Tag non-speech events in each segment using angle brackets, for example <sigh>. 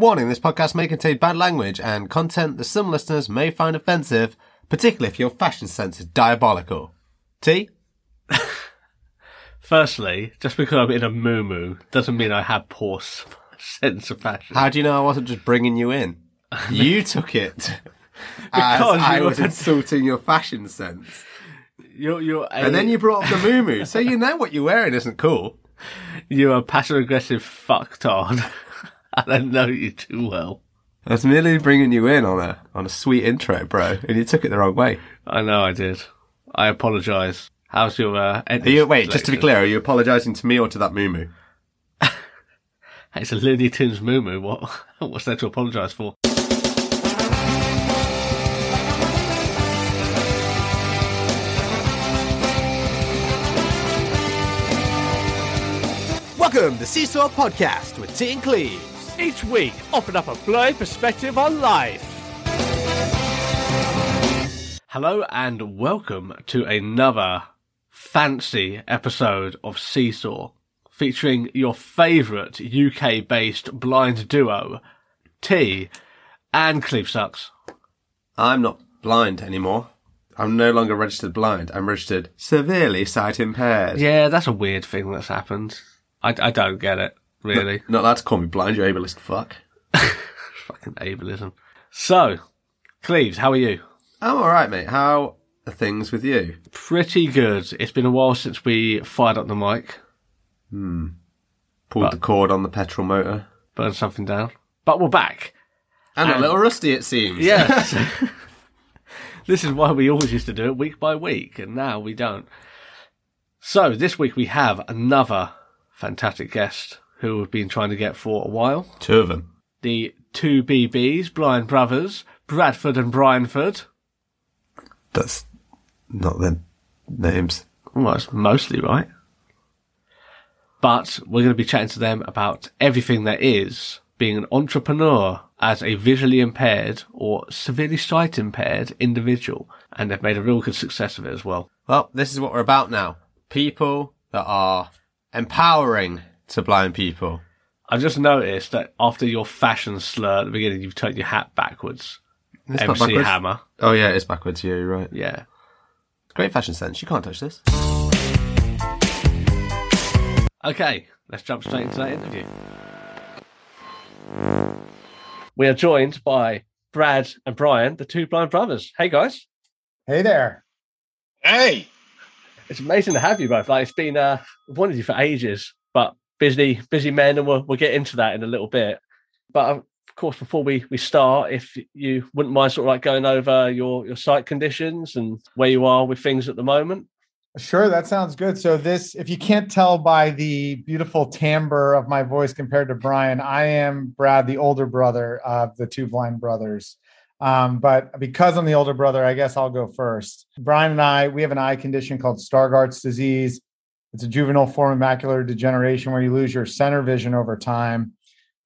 Warning, this podcast may contain bad language and content that some listeners may find offensive, particularly if your fashion sense is diabolical. T? <laughs> Firstly, just because I'm in a moo doesn't mean I have poor sense of fashion. How do you know I wasn't just bringing you in? <laughs> You took it as Because I you was were- insulting your fashion sense. You're, you're a, And then you brought up the moo so you know what you're wearing isn't cool. <laughs> you're a passive aggressive fucktard. <laughs> I don't know you too well. I was merely bringing you in on a on a sweet intro, bro, and you took it the wrong way. I know I did. I apologise. How's your uh, Are you, wait, just to be clear, are you apologising to me or to that moo <laughs> It's a Looney Tunes moo What <laughs> what's there to apologise for? Welcome to Seesaw Podcast with T and Cleves. Each week, offering up a blurred perspective on life. Hello and welcome to another fancy episode of Seesaw, featuring your favourite UK-based blind duo, T and Cleve Sucks. I'm not blind anymore. I'm no longer registered blind. I'm registered severely sight impaired. Yeah, that's a weird thing that's happened. I, I don't get it, really. Not allowed to call me blind, you ableist fuck. <laughs> Fucking ableism. So, Cleves, how are you? I'm alright, mate. How are things with you? Pretty good. It's been a while since we fired up the mic, Hmm. Pulled But- the cord on the petrol motor. burned something down. But we're back. And, a little rusty, it seems. Yes. <laughs> <laughs> this is why we always used to do it week by week, and now we don't. So, this week we have another fantastic guest who we've been trying to get for a while. Two of them. The two BBs, Blind Brothers, Bradford and Brianford. That's not their names. Well, that's mostly right. But we're going to be chatting to them about everything there is being an entrepreneur as a visually impaired or severely sight impaired individual. And they've made a real good success of it as well. Well, this is what we're about now. People that are empowering to blind people. I just noticed that after your fashion slur at the beginning, you've turned your hat backwards. It's MC backwards. Hammer. Oh yeah, it's backwards. Yeah, you're right. Yeah. Great fashion sense. You can't touch this. Okay, let's jump straight into that interview. We are joined by Brad and Brian, the two blind brothers. Hey guys. Hey there. Hey, It's amazing to have you both. Like it's been uh I've wanted you for ages, but busy busy men and we'll we'll get into that in a little bit. But of course before we we start, if you wouldn't mind sort of like going over your your sight conditions and where you are with things at the moment. Sure, that sounds good. So this, if you can't tell by the beautiful timbre of my voice compared to Brian, I am Brad, the older brother of the two blind brothers. Um, but because I'm the older brother, I guess I'll go first. Brian and I, we have an eye condition called Stargardt's disease. It's a juvenile form of macular degeneration where you lose your center vision over time.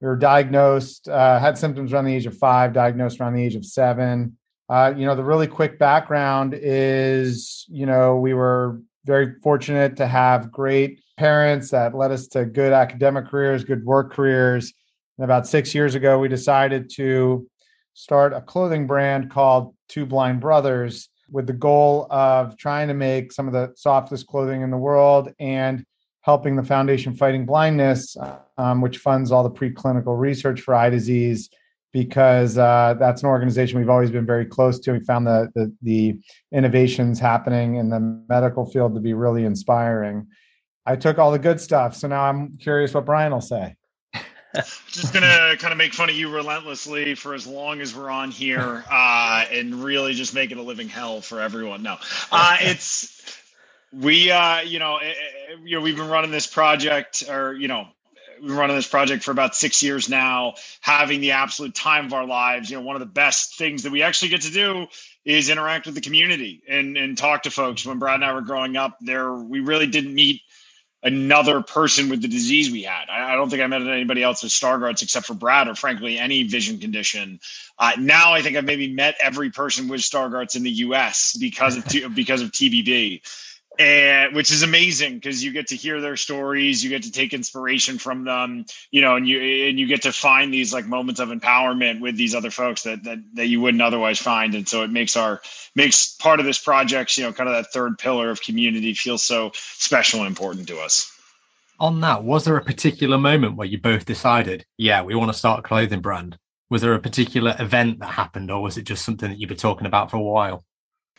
We were diagnosed, uh, had symptoms around the age of five, diagnosed around the age of seven. Uh, you know, the really quick background is, you know, we were very fortunate to have great parents that led us to good academic careers, good work careers. And about six years ago, we decided to start a clothing brand called Two Blind Brothers with the goal of trying to make some of the softest clothing in the world and helping the Foundation Fighting Blindness, um, which funds all the preclinical research for eye disease, because uh, that's an organization we've always been very close to. We found the, the the innovations happening in the medical field to be really inspiring. I took all the good stuff, so now I'm curious what Brian will say. Just gonna kind of make fun of you relentlessly for as long as we're on here, uh, and really just make it a living hell for everyone. No, uh, it's we, uh, you know, eh, eh, you know, we've been running this project, or you know, we've been running this project for about six years now, having the absolute time of our lives. You know, one of the best things that we actually get to do is interact with the community and and talk to folks. When Brad and I were growing up, there we really didn't meet another person with the disease we had. I, I don't think I met anybody else with Stargardt's except for Brad, or frankly any vision condition. Uh, now I think I've maybe met every person with Stargardt's in the U.S. because of <laughs> because of TBB and which is amazing because you get to hear their stories you get to take inspiration from them you know and you and you get to find these like moments of empowerment with these other folks that that, that you wouldn't otherwise find. And so it makes our makes part of this project you know kind of that third pillar of community feel so special and important to us. On that was there a particular moment where you both decided yeah we want to start a clothing brand was there a particular event that happened or was it just something that you've been talking about for a while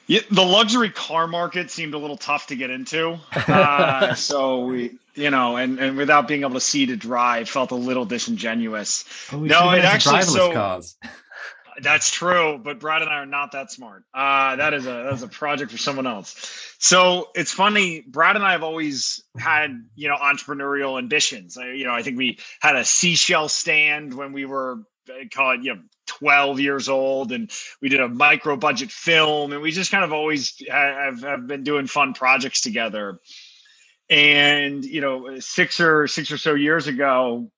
yeah, the luxury car market seemed a little tough to get into. <laughs> Uh, so we, you know, and, and without being able to see to drive, felt a little disingenuous. Oh, no, it actually so cars. <laughs> That's true, but Brad and I are not that smart. Uh, that is a that is a project for someone else. So it's funny. Brad and I have always had you know entrepreneurial ambitions. I, you know, I think we had a seashell stand when we were call it you know 12 years old and we did a micro budget film and we just kind of always have, have been doing fun projects together. And you know six or six or so years ago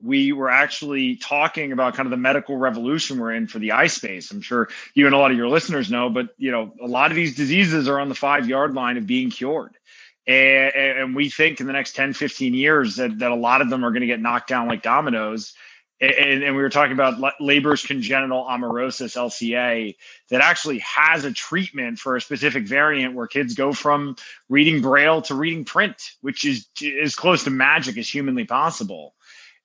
we were actually talking about kind of the medical revolution we're in for the eye space. I'm sure you and a lot of your listeners know but you know a lot of these diseases are on the five yard line of being cured. And, and we think in the next 10 15 years that, that a lot of them are going to get knocked down like dominoes and, and, we were talking about Leber's congenital amaurosis LCA that actually has a treatment for a specific variant where kids go from reading braille to reading print, which is as close to magic as humanly possible.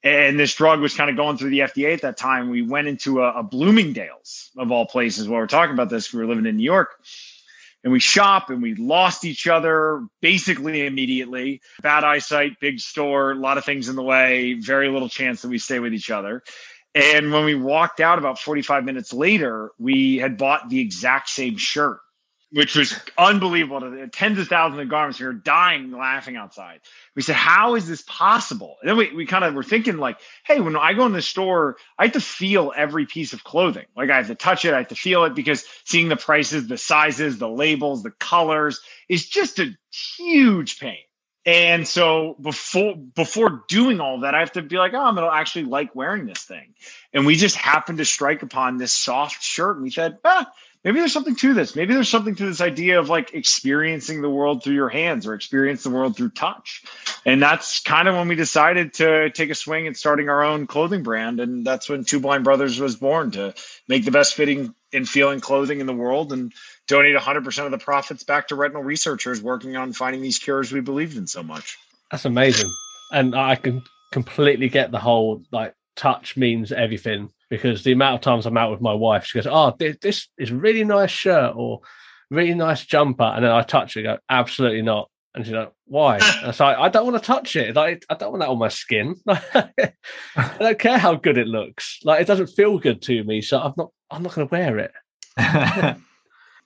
And this drug was kind of going through the FDA at that time. We went into a, a Bloomingdale's of all places while we're talking about this. We were living in New York and we shop and we lost each other basically immediately. Bad eyesight, big store, a lot of things in the way, very little chance that we stay with each other. And when we walked out about 45 minutes later, we had bought the exact same shirt which was unbelievable. Tens of thousands of garments. We were dying laughing outside. We said, How is this possible? And then we, we kind of were thinking, like, hey, when I go in the store, I have to feel every piece of clothing. Like I have to touch it, I have to feel it because seeing the prices, the sizes, the labels, the colors is just a huge pain. And so before before doing all that, I have to be like, oh, I'm gonna actually like wearing this thing. And we just happened to strike upon this soft shirt, and we said, ah, maybe there's something to this. Maybe there's something to this idea of like experiencing the world through your hands or experience the world through touch. And that's kind of when we decided to take a swing at starting our own clothing brand. And that's when Two Blind Brothers was born to make the best fitting and feeling clothing in the world and donate 100% of the profits back to retinal researchers working on finding these cures we believed in so much. That's amazing. And I can completely get the whole like touch means everything because the amount of times I'm out with my wife, she goes, "Oh, this is really nice shirt or really nice jumper," and then I touch it, go, "Absolutely not." And she's like, "Why?" <laughs> And so I, I don't want to touch it. Like I don't want that on my skin. <laughs> I don't care how good it looks. Like it doesn't feel good to me, so I'm not. I'm not going to wear it. <laughs>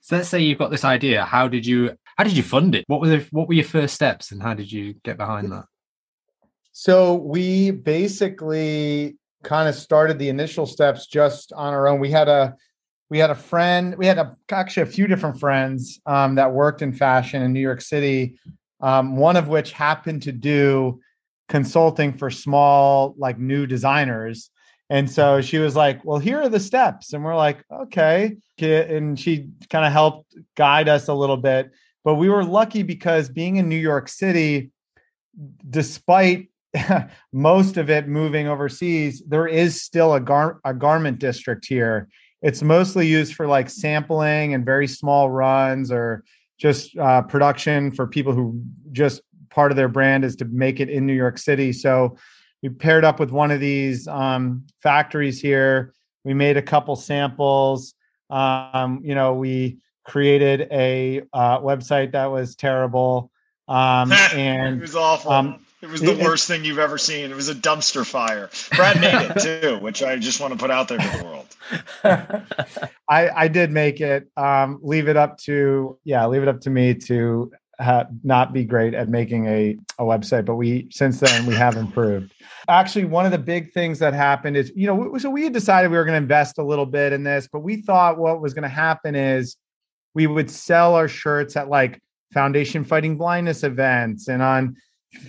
so let's say you've got this idea. How did you? How did you fund it? What were the, what were your first steps, and how did you get behind that? So we basically kind of started the initial steps just on our own. We had a we had a friend, we had a, actually a few different friends um, that worked in fashion in New York City. Um, one of which happened to do consulting for small, like new designers. And so she was like, Well, here are the steps. And we're like, Okay. And she kind of helped guide us a little bit. But we were lucky because being in New York City, despite <laughs> most of it moving overseas, there is still a, gar- a garment district here. It's mostly used for like sampling and very small runs or just uh, production for people who just part of their brand is to make it in New York City. So we paired up with one of these um, factories here. We made a couple samples. Um, you know, we created a uh, website that was terrible. Um, <laughs> and it was awful. It was the worst thing you've ever seen. It was a dumpster fire. Brad made it too, which I just want to put out there to the world. <laughs> I, I did make it. Um, leave it up to yeah, leave it up to me to uh, not be great at making a, a website, but we since then we have improved. Actually, one of the big things that happened is, you know, so we had decided we were going to invest a little bit in this, but we thought what was going to happen is we would sell our shirts at like Foundation Fighting Blindness events and on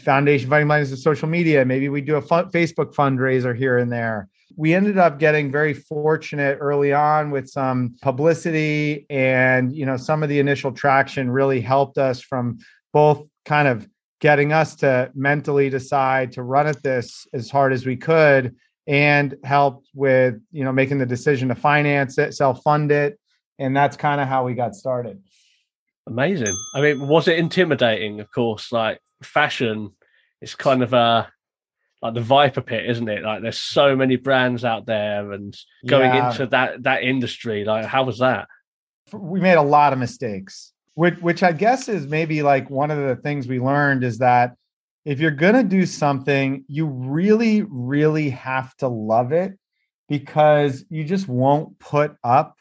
Foundation Fighting Blindness of social media. Maybe we do a fun- Facebook fundraiser here and there. We ended up getting very fortunate early on with some publicity, and you know, some of the initial traction really helped us from both kind of getting us to mentally decide to run at this as hard as we could and helped with you know making the decision to finance it self-fund it and that's kind of how we got started amazing. I mean was it intimidating of course like fashion is kind of a like the viper pit isn't it? Like there's so many brands out there and going yeah. into that that industry like how was that? We made a lot of mistakes which which I guess is maybe like one of the things we learned is that if you're going to do something, you really really have to love it because you just won't put up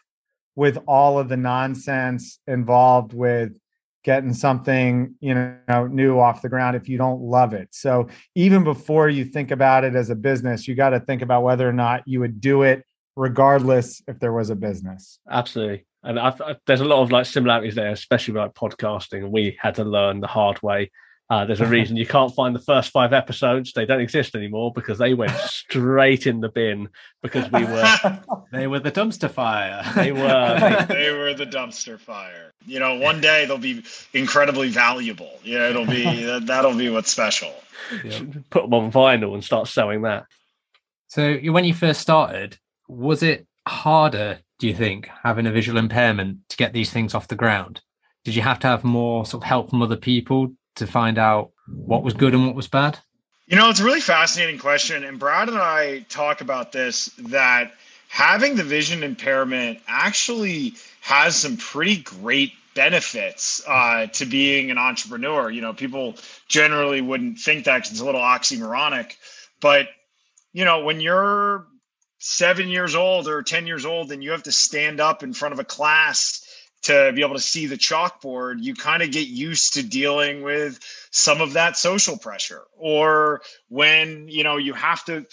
with all of the nonsense involved with getting something you know new off the ground if you don't love it so even before you think about it as a business you got to think about whether or not you would do it regardless if there was a business absolutely and I, I, there's a lot of like similarities there, especially like podcasting. We had to learn the hard way. Uh, there's a reason you can't find the first five episodes; they don't exist anymore because they went <laughs> straight in the bin because we were <laughs> they were the dumpster fire. They were they, <laughs> they were the dumpster fire. You know, one day they'll be incredibly valuable. Yeah, it'll be that'll be what's special. Yeah. Put them on vinyl and start selling that. So, when you first started, was it harder do you think, having a visual impairment to get these things off the ground? Did you have to have more sort of help from other people to find out what was good and what was bad? You know, it's a really fascinating question. And Brad and I talk about this that having the vision impairment actually has some pretty great benefits uh, to being an entrepreneur. You know, people generally wouldn't think that because it's a little oxymoronic. But, you know, when you're seven years old or 10 years old and you have to stand up in front of a class to be able to see the chalkboard, you kind of get used to dealing with some of that social pressure. Or when, you know, you have to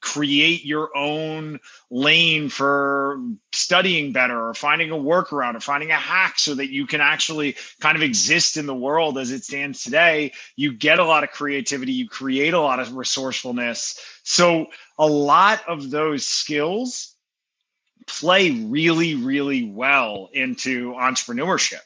create your own lane for studying better or finding a workaround or finding a hack so that you can actually kind of exist in the world as it stands today, you get a lot of creativity, you create a lot of resourcefulness. So a lot of those skills play really, really well into entrepreneurship.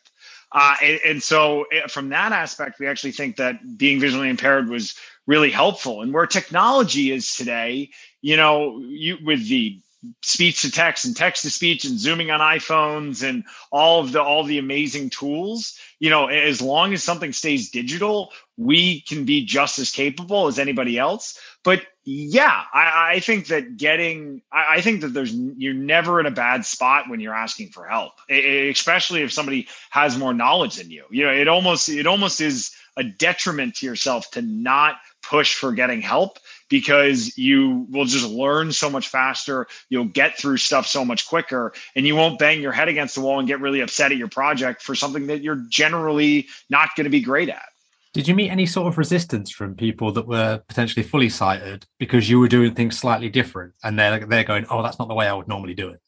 Uh, and, and, so, eh, from that aspect, we actually think that being visually impaired was really helpful. And where technology is today, you know, you with the speech to text and text to speech and zooming on iPhones and all of the all the amazing tools, you know, as long as something stays digital, we can be just as capable as anybody else. But yeah, I, I think that getting, I, I, think that there's, you're never in a bad spot when you're asking for help, it, especially if somebody has more knowledge than you. You know, it almost, it almost is a detriment to yourself to not push for getting help because you will just learn so much faster. You'll get through stuff so much quicker, and you won't bang your head against the wall and get really upset at your project for something that you're generally not going to be great at. Did you meet any sort of resistance from people that were potentially fully sighted because you were doing things slightly different, and they're they're going, "Oh, that's not the way I would normally do it."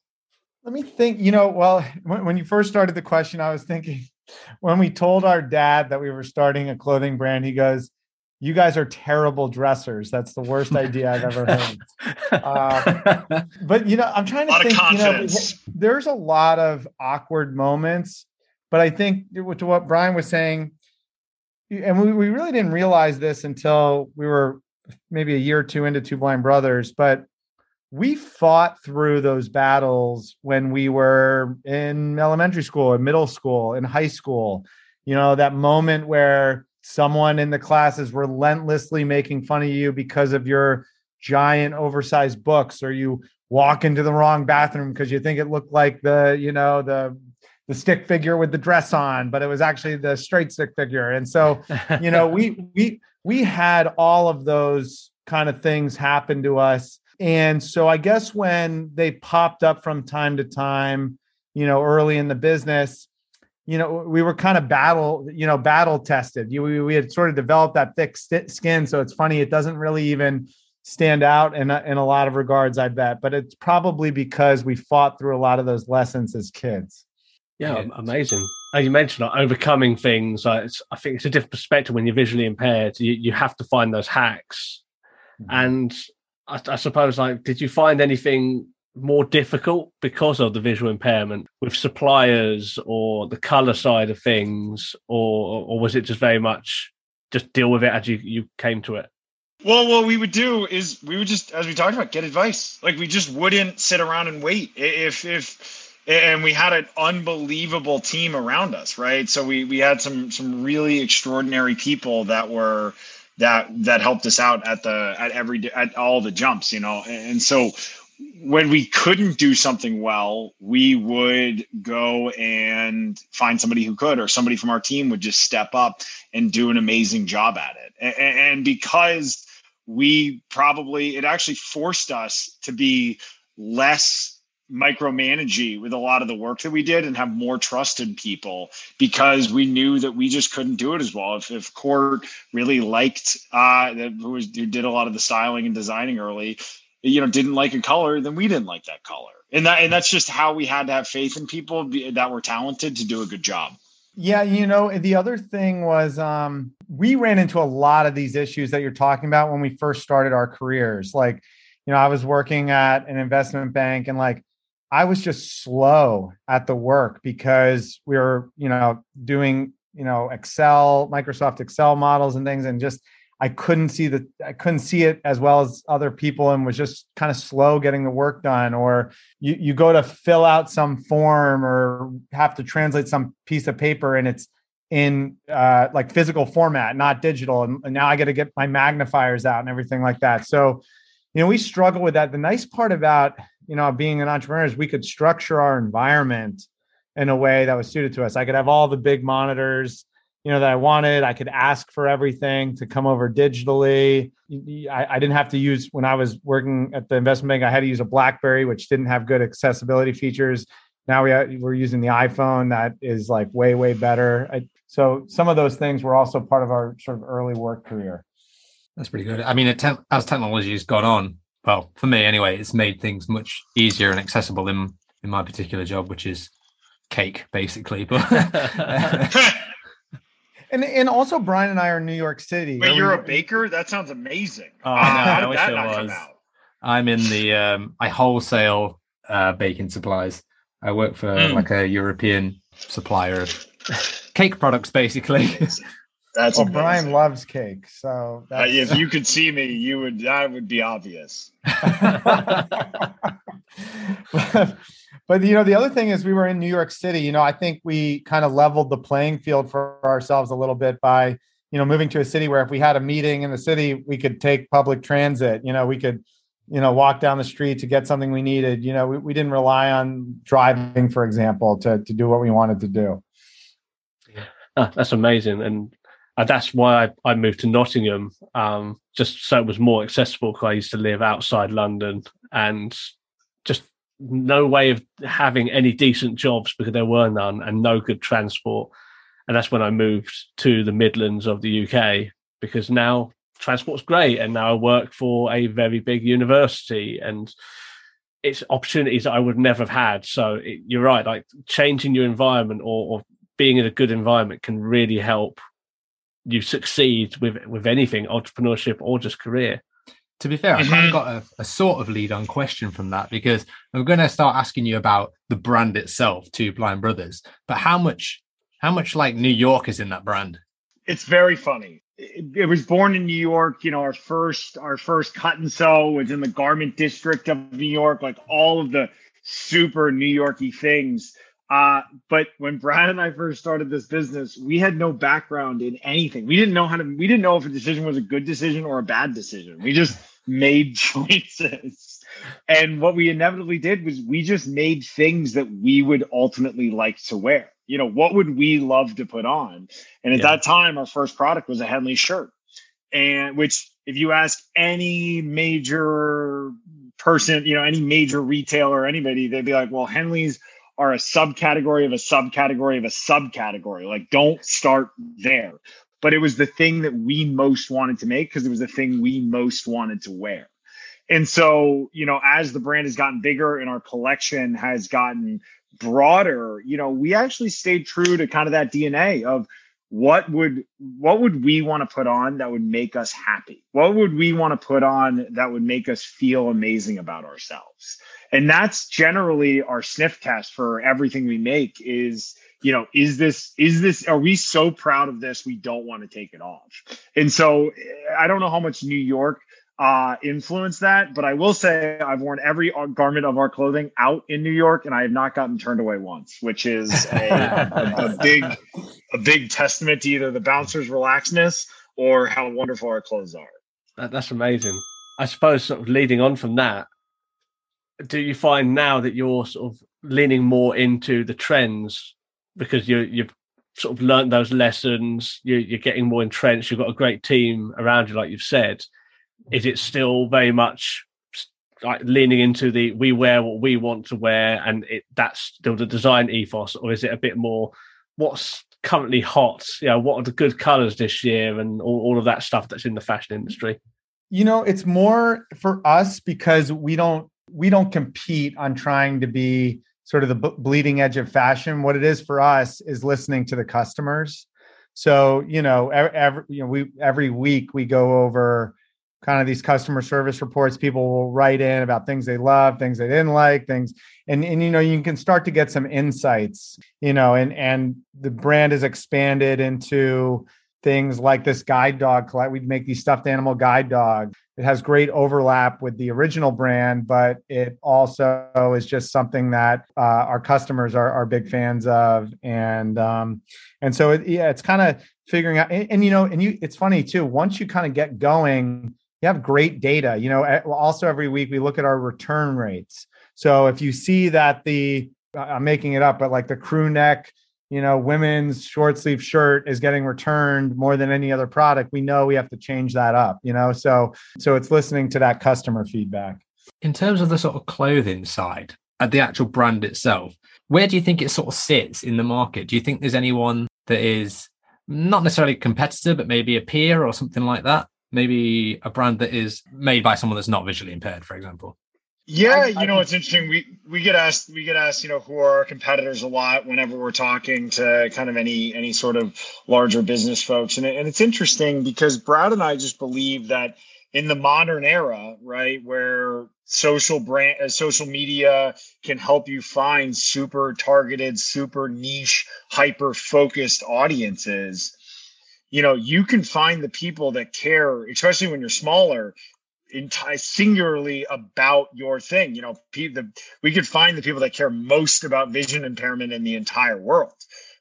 Let me think. You know, well, when, when you first started the question, I was thinking when we told our dad that we were starting a clothing brand, he goes, "You guys are terrible dressers. That's the worst idea I've ever <laughs> heard." uh, but you know, I'm trying to think. You know, there's a lot of awkward moments, but I think to what Brian was saying and we, we really didn't realize this until we were maybe a year or two into two blind brothers but we fought through those battles when we were in elementary school in middle school in high school. You know that moment where someone in the class is relentlessly making fun of you because of your giant oversized books or you walk into the wrong bathroom because you think it looked like the you know the the stick figure with the dress on, but it was actually the straight stick figure. And so, <laughs> you know, we we we had all of those kind of things happen to us. And so I guess when they popped up from time to time, you know, early in the business, you know, we were kind of battle, you know, battle tested. You, we, we had sort of developed that thick skin. So it's funny, it doesn't really even stand out in a, in a lot of regards, I bet. But it's probably because we fought through a lot of those lessons as kids. Yeah, amazing. As you mentioned, like, overcoming things. I think it's a different perspective when you're visually impaired. You, you have to find those hacks. Mm-hmm. And I, I suppose, like, did you find anything more difficult because of the visual impairment with suppliers or the color side of things, or or was it just very much just deal with it as you you came to it? Well, what we would do is we would just, as we talked about, get advice. Like we just wouldn't sit around and wait. If if and we had an unbelievable team around us, right? So we we had some some really extraordinary people that were that that helped us out at the at every at all the jumps, you know. And so when we couldn't do something well, we would go and find somebody who could, or somebody from our team would just step up and do an amazing job at it. And, because we probably, it actually forced us to be less micromanaging with a lot of the work that we did and have more trust in people because we knew that we just couldn't do it as well. If, if Court really liked, uh, who, was, who did a lot of the styling and designing early, you know didn't like a color then we didn't like that color. And that and that's just how we had to have faith in people that were talented to do a good job. Yeah you know the other thing was um we ran into a lot of these issues that you're talking about when we first started our careers. Like you know i was working at an investment bank and like i was just slow at the work because we were you know doing you know excel microsoft excel models and things and just I couldn't see the I couldn't see it as well as other people and was just kind of slow getting the work done or you you go to fill out some form or have to translate some piece of paper and it's in uh, like physical format not digital and, and now I got to get my magnifiers out and everything like that. So you know we struggle with that. The nice part about you know being an entrepreneur is we could structure our environment in a way that was suited to us I could have all the big monitors you know that I wanted. I could ask for everything to come over digitally. I, I, didn't have to use when I was working at the investment bank. I had to use a BlackBerry, which didn't have good accessibility features. Now we have, we're using the iPhone that is like way way better. I, so some of those things were also part of our sort of early work career. That's pretty good. I mean, as technology has gone on, well, for me anyway, it's made things much easier and accessible in in my particular job, which is cake basically. <laughs> But <laughs> And and also Brian and I are in New York City. Wait, you're we, a baker? That sounds amazing. Oh, no, How did that was. come out? I'm in the um, I wholesale uh, baking supplies. I work for mm. like a European supplier of cake products, basically. That's well, Brian loves cake, so uh, if you could see me, you would that would be obvious. <laughs> but you know the other thing is we were in new york city you know i think we kind of leveled the playing field for ourselves a little bit by you know moving to a city where if we had a meeting in the city we could take public transit you know we could you know walk down the street to get something we needed you know we, we didn't rely on driving for example to, to do what we wanted to do. Oh, that's amazing and uh, that's why I, I, moved to nottingham um, just so it was more accessible because i used to live outside london and just no way of having any decent jobs because there were none and no good transport. And that's when I moved to the Midlands of the UK because now transport's great. And now I work for a very big university and it's opportunities that I would never have had. So it, you're right, like changing your environment or, or being in a good environment can really help you succeed with with anything, entrepreneurship or just career to be fair, mm-hmm. I kind of got a, a, sort of lead on question from that because I'm going to start asking you about the brand itself, Two Blind Brothers. But how much, how much like New York is in that brand? It's very funny. It, it was born in New York. You know, our first, our first cut and sew was in the garment district of New York. Like all of the super New Yorky things. Uh, but when Brad and I first started this business, we had no background in anything. We didn't know how to, we didn't know if a decision was a good decision or a bad decision. We just made <laughs> choices. And what we inevitably did was we just made things that we would ultimately like to wear. You know, what would we love to put on? And at yeah. that time, our first product was a Henley shirt. And which, if you ask any major person, you know, any major retailer, anybody, they'd be like, well, Henleys are a subcategory of a subcategory of a subcategory. Like, don't start there. But it was the thing that we most wanted to make because it was the thing we most wanted to wear. And so, you know, as the brand has gotten bigger and our collection has gotten broader, you know, we actually stayed true to kind of that DNA of what would what would we want to put on that would make us happy? What would we want to put on that would make us feel amazing about ourselves? And that's generally our sniff test for everything we make is you know is this is this are we so proud of this we don't want to take it off and so i don't know how much new york uh, influence that. But I will say I've worn every garment of our clothing out in New York, and I have not gotten turned away once, which is <laughs> a, a, a big a big testament to either the bouncers' relaxedness or how wonderful our clothes are. That, that's amazing. I suppose, sort of leading on from that, do you find now that you're sort of leaning more into the trends because you you've sort of learned those lessons, you, you're getting more entrenched, you've got a great team around you, like you've said. Is it still very much like leaning into the we wear what we want to wear and it that's still the design ethos or is it a bit more what's currently hot? You know what are the good colors this year? and all, all of that stuff that's in the fashion industry. You know it's more for us because we don't we don't compete on trying to be sort of the bleeding edge of fashion what it is for us is listening to the customers so you know every you know we every week we go over kind of these customer service reports people will write in about things they love things they didn't like things and and you know you can start to get some insights you know and and the brand has expanded into things like this guide dog collect. we'd make these stuffed animal guide dog it has great overlap with the original brand but it also is just something that uh, our customers are, are big fans of and um and so it, yeah it's kind of figuring out and, and you know and you it's funny too once you kind of get going you have great data. You know, also every week we look at our return rates. So if you see that the I'm making it up, but like the crew neck, you know, women's short sleeve shirt is getting returned more than any other product, we know we have to change that up, you know. So so it's listening to that customer feedback. In terms of the sort of clothing side, at the actual brand itself, where do you think it sort of sits in the market? Do you think there's anyone that is not necessarily a competitor, but maybe a peer or something like that? maybe a brand that is made by someone that's not visually impaired, for example? Yeah, you know, it's interesting. We we get asked we get asked, you know, who are our competitors a lot whenever we're talking to kind of any any sort of larger business folks, and it, and it's interesting because Brad and I just believe that in the modern era, right, where social brand uh, social media can help you find super targeted, super niche, hyper focused audiences you know you can find the people that care especially when you're smaller enti- singularly about your thing you know the, we could find the people that care most about vision impairment in the entire world.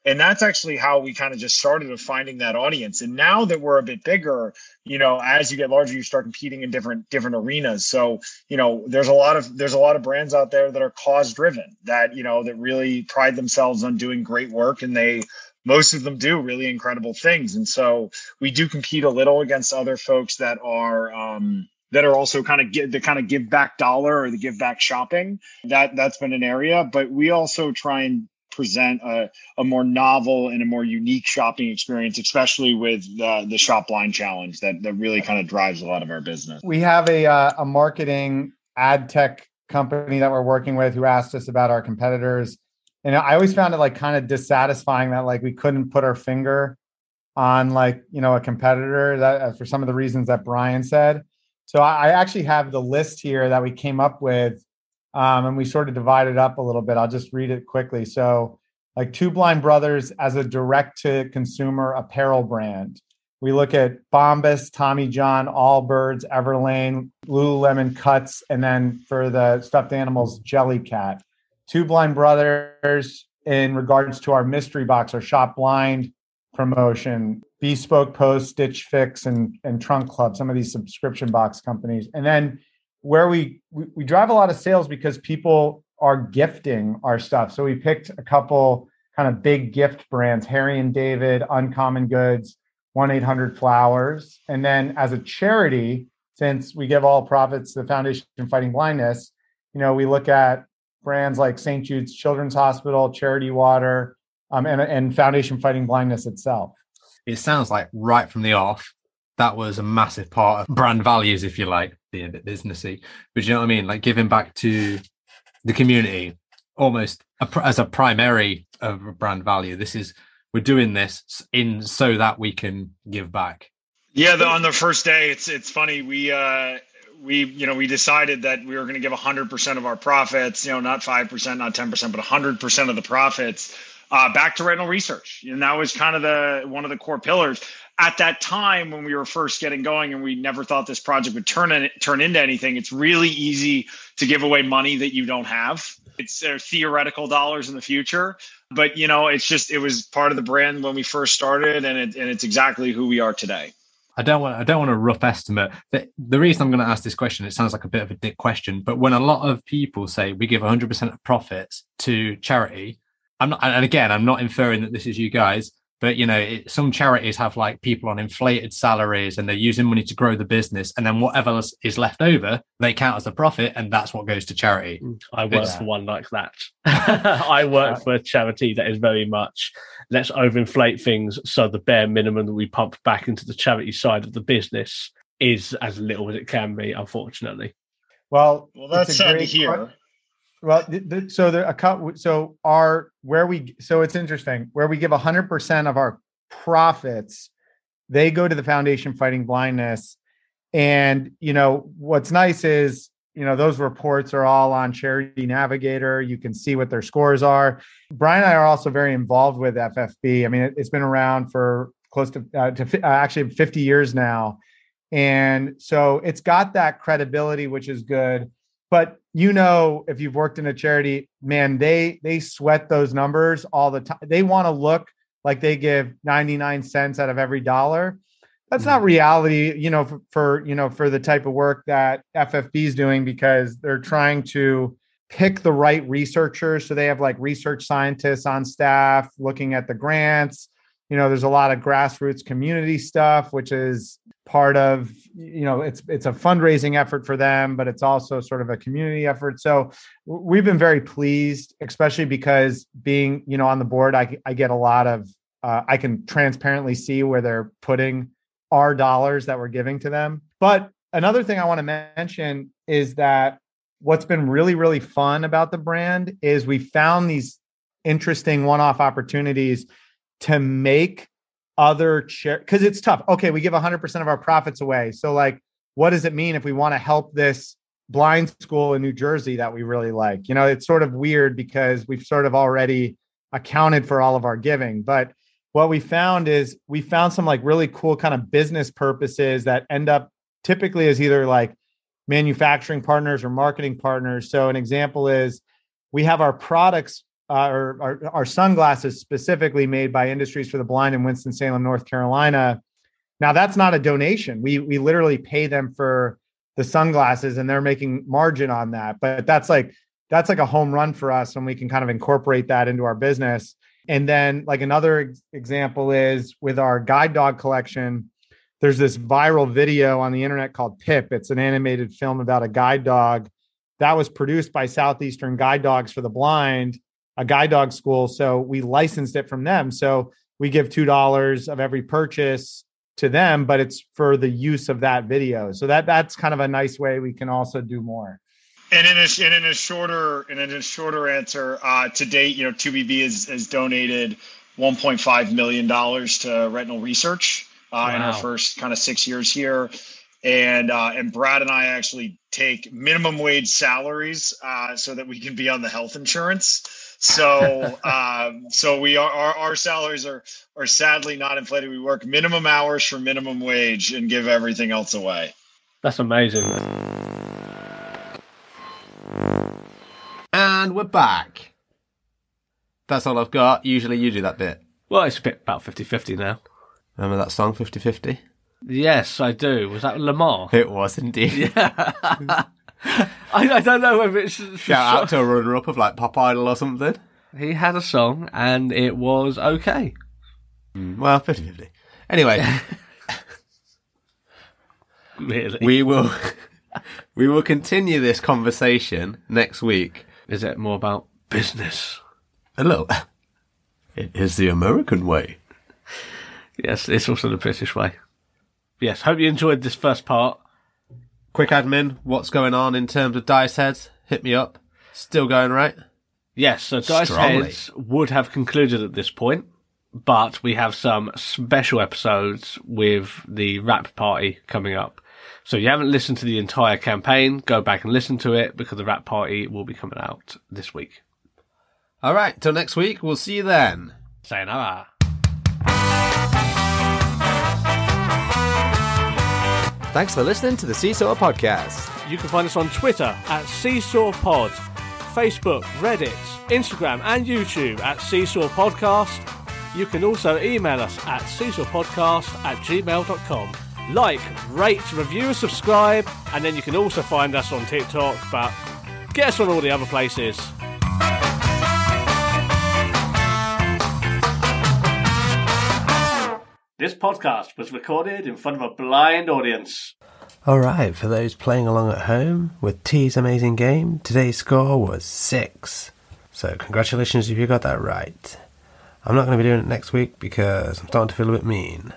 And that's actually how we kind of just started with finding that audience. And now that we're a bit bigger you know as you get larger you start competing in different different arenas. So you know there's a lot of there's a lot of brands out there that are cause driven that you know that really pride themselves on doing great work and they most of them do really incredible things. And so we do compete a little against other folks that are um, that are also kind of give the kind of give back dollar or the give back shopping. That that's been an area, but we also try and present a, a more novel and a more unique shopping experience, especially with the, the shop blind challenge that, that really kind of drives a lot of our business. We have a, uh, a marketing ad tech company that we're working with who asked us about our competitors and I always found it like kind of dissatisfying that like we couldn't put our finger on like you know a competitor that uh, for some of the reasons that Brian said. So I, actually have the list here that we came up with, um, and we sort of divided up a little bit. I'll just read it quickly. So like Two Blind Brothers as a direct to consumer apparel brand. We look at Bombas, Tommy John, Allbirds, Everlane, Lululemon Cuts, and then for the stuffed animals, Jellycat. Two Blind Brothers in regards to our mystery box, our shop blind promotion, Bespoke Post, Stitch Fix, and and Trunk Club, some of these subscription box companies. And then where we, we, we drive a lot of sales because people are gifting our stuff. So we picked a couple kind of big gift brands, Harry and David, Uncommon Goods, 1-800 Flowers. And then as a charity, since we give all profits to the Foundation Fighting Blindness, you know, we look at brands like St. Jude's Children's Hospital, Charity Water, um, and, and Foundation Fighting Blindness itself. It sounds like right from the off, that was a massive part of brand values, if you like, being a bit businessy. But you know what I mean? Like giving back to the community almost a, as a primary of a brand value. This is we're doing this in so that we can give back. Yeah, the, on the first day, it's it's funny. We uh, we you know we decided that we were going to give 100% of our profits, you know, not 5%, not 10%, but 100% of the profits uh, back to retinal research. And that was kind of the one of the core pillars at that time when we were first getting going and we never thought this project would turn in, turn into anything it's really easy to give away money that you don't have it's theoretical dollars in the future but you know it's just it was part of the brand when we first started and, it, and it's exactly who we are today I don't want I don't want a rough estimate. The, the reason I'm going to ask this question, it sounds like a bit of a dick question, but when a lot of people say we give 100% of profits to charity, I'm not, and again, I'm not inferring that this is you guys, but you know it, some charities have like people on inflated salaries and they're using money to grow the business and then whatever is left over they count as a profit and that's what goes to charity. Mm, i work yeah. for one like that. <laughs> <laughs> I work for a charity that is very much let's overinflate things so the bare minimum that we pump back into the charity side of the business is as little as it can be unfortunately. Well well that's sad to hear well, the, the, so the account, so our where we so it's interesting where we give hundred percent of our profits, they go to the Foundation Fighting Blindness, and you know what's nice is you know those reports are all on Charity Navigator. You can see what their scores are. Brian and I are also very involved with FFB. I mean, it, has been around for close to, uh, to uh, actually 50 years now, and so it's got that credibility, which is good but you know if you've worked in a charity man they they sweat those numbers all the time they want to look like they give 99 cents out of every dollar. That's not mm-hmm. reality you know for, for, you know for the type of work that ffb is doing because they're trying to pick the right researchers. So they have like research scientists on staff looking at the grants you know there's a lot of grassroots community stuff which is part of you know it's it's a fundraising effort for them but it's also sort of a community effort. So we've been very pleased especially because being you know on the board i, I get a lot of uh, i can transparently see where they're putting our dollars that we're giving to them. But another thing i want to mention is that what's been really really fun about the brand is we found these interesting one-off opportunities to make other chair because it's tough. Okay, we give 100% of our profits away. So like what does it mean if we want to help this blind school in New Jersey that we really like? You know, it's sort of weird because we've sort of already accounted for all of our giving, but what we found is we found some like really cool kind of business purposes that end up typically as either like manufacturing partners or marketing partners. So an example is we have our products uh, or our, our sunglasses specifically made by Industries for the Blind in Winston Salem, North Carolina. Now that's not a donation. We we literally pay them for the sunglasses, and they're making margin on that. But that's like that's like a home run for us, and we can kind of incorporate that into our business. And then like another ex- example is with our guide dog collection. There's this viral video on the internet called Pip. It's an animated film about a guide dog that was produced by Southeastern Guide Dogs for the Blind a guide dog school. So we licensed it from them. So we give $2 of every purchase to them, but it's for the use of that video. So that that's kind of a nice way we can also do more. And in a and in a shorter and in a shorter answer, uh, to date, you know, 2BB has, has donated 1.5 million dollars to retinal research uh, wow. in our first kind of six years here. And uh, and Brad and I actually take minimum wage salaries uh, so that we can be on the health insurance. So, um, so we are our, our salaries are are sadly not inflated. We work minimum hours for minimum wage and give everything else away. That's amazing. And we're back. That's all I've got. Usually you do that bit. Well, it's a bit about 50 50 now. Remember that song 50 50? Yes, I do. Was that Lemar? It was indeed. Yeah. <laughs> <laughs> I, I, don't know if it's shout out to a runner up of like Pop Idol or something. He had a song and it was okay. Mm, well, 50 50. Anyway, <laughs> really, we will <laughs> we will continue this conversation next week Is it more about business? Hello. It is the American way. Yes, it's also the British way. Yes, hope you enjoyed this first part. Quick admin, what's going on in terms of dice heads? Hit me up. Still going right? Yes, so Dice Strongly. Heads would have concluded at this point, but we have some special episodes with the rap party coming up. So if you haven't listened to the entire campaign, go back and listen to it because the rap party will be coming out this week. All right, till next week. We'll see you then. Sayonara. Thanks for listening to the Seesaw Podcast. You can find us on Twitter at Seesaw Pod, Facebook, Reddit, Instagram, and YouTube at Seesaw Podcast. You can also email us at seesawpodcast at gmail.com. Like, rate, review, subscribe, and then you can also find us on TikTok, but get us on all the other places. This podcast was recorded in front of a blind audience. Alright, for those playing along at home with T's amazing game, today's score was 6. So, congratulations if you got that right. I'm not going to be doing it next week because I'm starting to feel a bit mean.